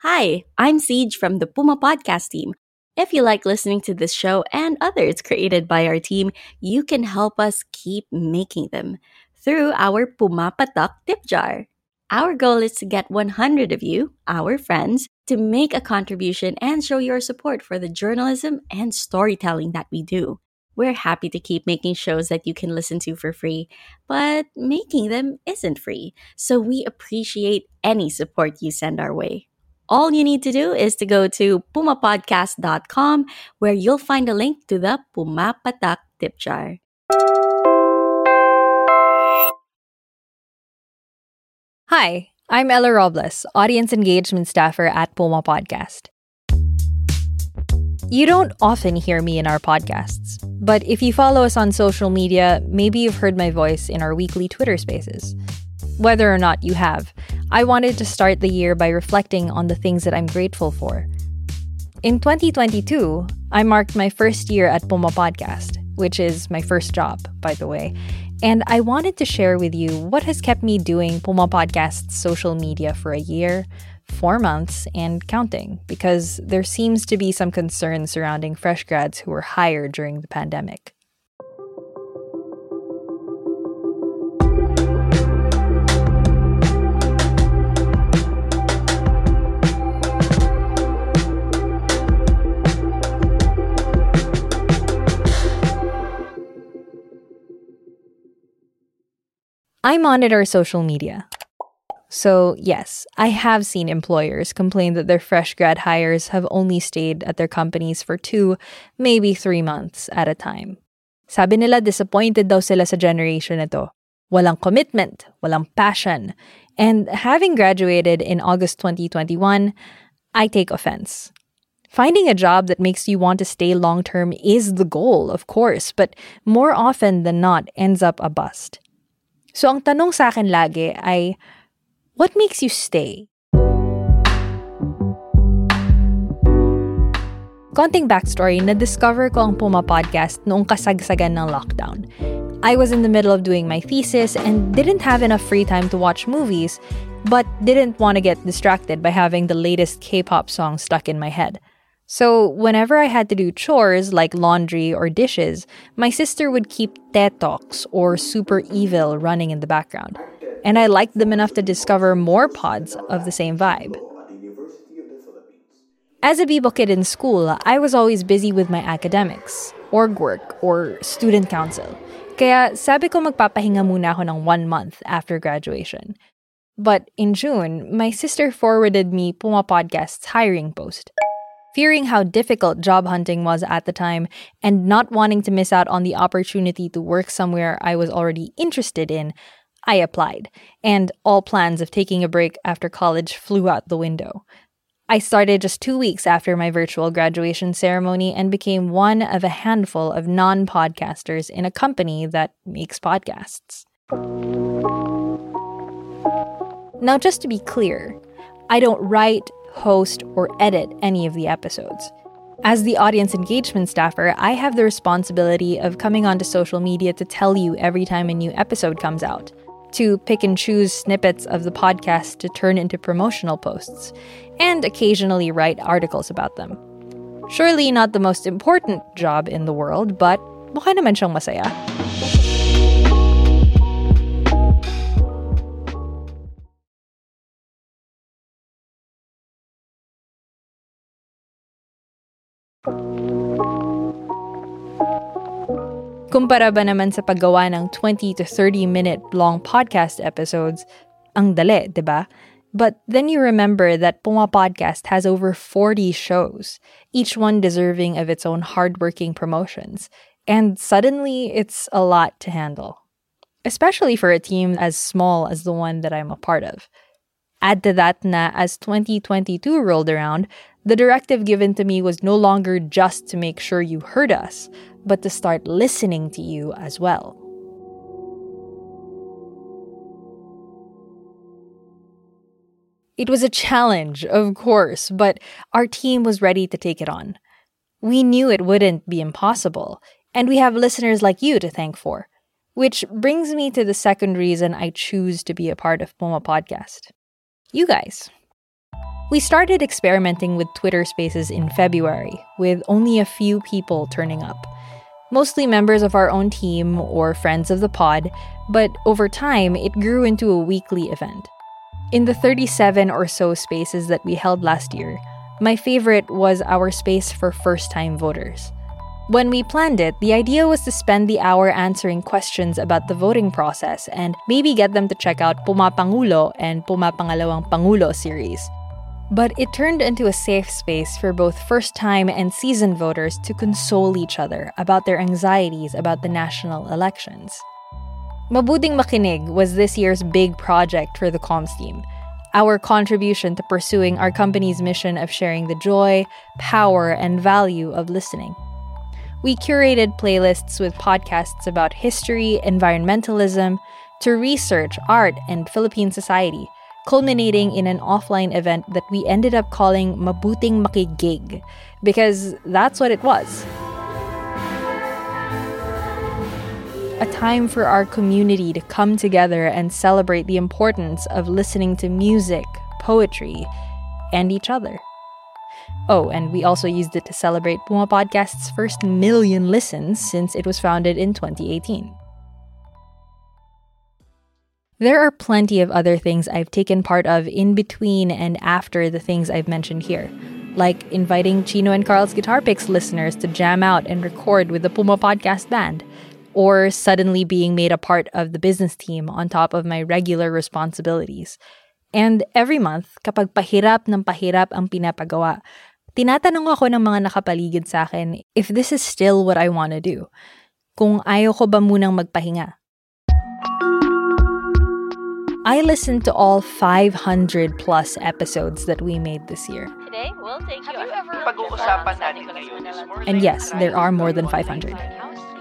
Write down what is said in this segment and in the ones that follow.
Hi, I'm Siege from the Puma Podcast team. If you like listening to this show and others created by our team, you can help us keep making them through our Puma Patak tip jar. Our goal is to get 100 of you, our friends, to make a contribution and show your support for the journalism and storytelling that we do. We're happy to keep making shows that you can listen to for free, but making them isn't free. So we appreciate any support you send our way. All you need to do is to go to pumapodcast.com where you'll find a link to the Pumapatak tip jar. Hi, I'm Ella Robles, audience engagement staffer at Puma Podcast. You don't often hear me in our podcasts, but if you follow us on social media, maybe you've heard my voice in our weekly Twitter spaces. Whether or not you have, I wanted to start the year by reflecting on the things that I'm grateful for. In 2022, I marked my first year at Puma Podcast, which is my first job, by the way, and I wanted to share with you what has kept me doing Puma Podcast's social media for a year, four months, and counting, because there seems to be some concern surrounding fresh grads who were hired during the pandemic. I monitor social media. So, yes, I have seen employers complain that their fresh grad hires have only stayed at their companies for two, maybe three months at a time. Sabi nila disappointed daw sila sa generation ito. Walang commitment, walang passion. And having graduated in August 2021, I take offense. Finding a job that makes you want to stay long term is the goal, of course, but more often than not ends up a bust. So ang tanong sa akin lagi ay, what makes you stay? Konting backstory, na-discover ko ang Puma Podcast noong kasagsagan ng lockdown. I was in the middle of doing my thesis and didn't have enough free time to watch movies, but didn't want to get distracted by having the latest K-pop song stuck in my head. So, whenever I had to do chores like laundry or dishes, my sister would keep Talks or Super Evil running in the background. And I liked them enough to discover more pods of the same vibe. As a Bibo kid in school, I was always busy with my academics, org work, or student council. Kaya sabi ko magpapahinga muna ako ng one month after graduation. But in June, my sister forwarded me Puma Podcast's hiring post. Fearing how difficult job hunting was at the time and not wanting to miss out on the opportunity to work somewhere I was already interested in, I applied, and all plans of taking a break after college flew out the window. I started just two weeks after my virtual graduation ceremony and became one of a handful of non podcasters in a company that makes podcasts. Now, just to be clear, I don't write, host, or edit any of the episodes. As the audience engagement staffer, I have the responsibility of coming onto social media to tell you every time a new episode comes out, to pick and choose snippets of the podcast to turn into promotional posts, and occasionally write articles about them. Surely not the most important job in the world, but mukha naman siyang masaya. Kumpara ba naman sa paggawa ng 20 to 30 minute long podcast episodes, ang dali, di ba? But then you remember that Puma Podcast has over 40 shows, each one deserving of its own hardworking promotions. And suddenly, it's a lot to handle. especially for a team as small as the one that I'm a part of. Add to that na as 2022 rolled around, the directive given to me was no longer just to make sure you heard us, but to start listening to you as well. It was a challenge, of course, but our team was ready to take it on. We knew it wouldn't be impossible, and we have listeners like you to thank for. Which brings me to the second reason I choose to be a part of Puma Podcast. You guys. We started experimenting with Twitter Spaces in February, with only a few people turning up. Mostly members of our own team or friends of the pod, but over time it grew into a weekly event. In the 37 or so spaces that we held last year, my favorite was our space for first time voters. When we planned it, the idea was to spend the hour answering questions about the voting process and maybe get them to check out Puma Pangulo and Puma Pangalawang Pangulo series. But it turned into a safe space for both first time and seasoned voters to console each other about their anxieties about the national elections. Mabuting Makinig was this year's big project for the comms team. Our contribution to pursuing our company's mission of sharing the joy, power, and value of listening. We curated playlists with podcasts about history, environmentalism, to research, art, and Philippine society, culminating in an offline event that we ended up calling Mabuting Makigig, because that's what it was. a time for our community to come together and celebrate the importance of listening to music, poetry, and each other. Oh, and we also used it to celebrate Puma Podcast's first million listens since it was founded in 2018. There are plenty of other things I've taken part of in between and after the things I've mentioned here, like inviting Chino and Carl's Guitar Picks listeners to jam out and record with the Puma Podcast Band, or suddenly being made a part of the business team on top of my regular responsibilities. And every month, kapag pahirap ng pahirap ang pinapagawa, tinatanong ako ng mga nakapaligid sa akin if this is still what I want to do. Kung ayaw ko ba munang magpahinga. I listened to all 500 plus episodes that we made this year. Today, we'll take you, And yes, there are more than 500.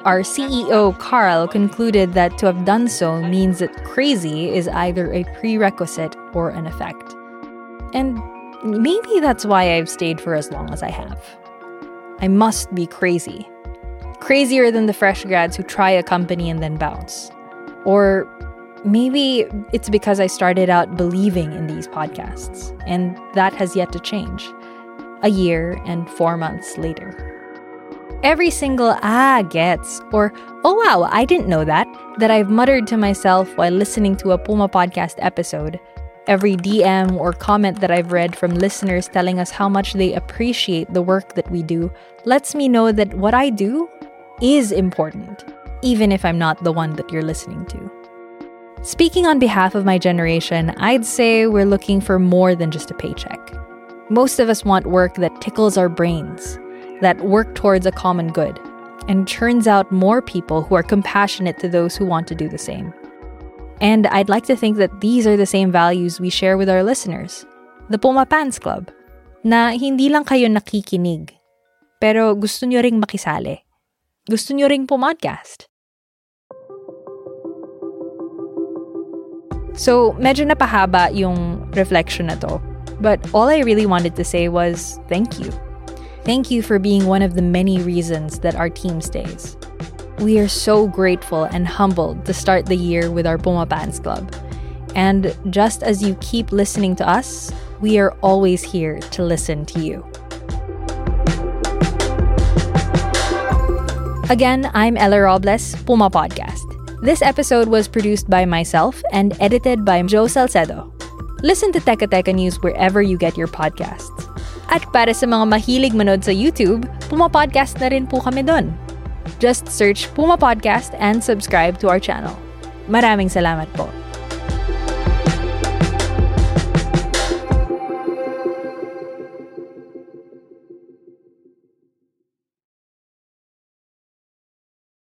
Our CEO, Carl, concluded that to have done so means that crazy is either a prerequisite or an effect. And maybe that's why I've stayed for as long as I have. I must be crazy. Crazier than the fresh grads who try a company and then bounce. Or maybe it's because I started out believing in these podcasts, and that has yet to change. A year and four months later every single ah gets or oh wow, I didn't know that that I've muttered to myself while listening to a Puma podcast episode. Every DM or comment that I've read from listeners telling us how much they appreciate the work that we do lets me know that what I do is important, even if I'm not the one that you're listening to. Speaking on behalf of my generation, I'd say we're looking for more than just a paycheck. Most of us want work that tickles our brains, that work towards a common good and churns out more people who are compassionate to those who want to do the same. And I'd like to think that these are the same values we share with our listeners. The Puma Pants Club, na hindi lang kayo nakikinig, pero gusto nyo ring makisali. Gusto nyo ring pumodcast. So, medyo napahaba yung reflection na to. But all I really wanted to say was thank you. Thank you for being one of the many reasons that our team stays. We are so grateful and humbled to start the year with our Puma Pants Club. And just as you keep listening to us, we are always here to listen to you. Again, I'm Ella Robles, Puma Podcast. This episode was produced by myself and edited by Joe Salcedo. Listen to Teka Teka News wherever you get your podcasts. At para sa mga mahilig manood sa YouTube, Puma Podcast na rin po kami doon. Just search Puma Podcast and subscribe to our channel. Maraming salamat po.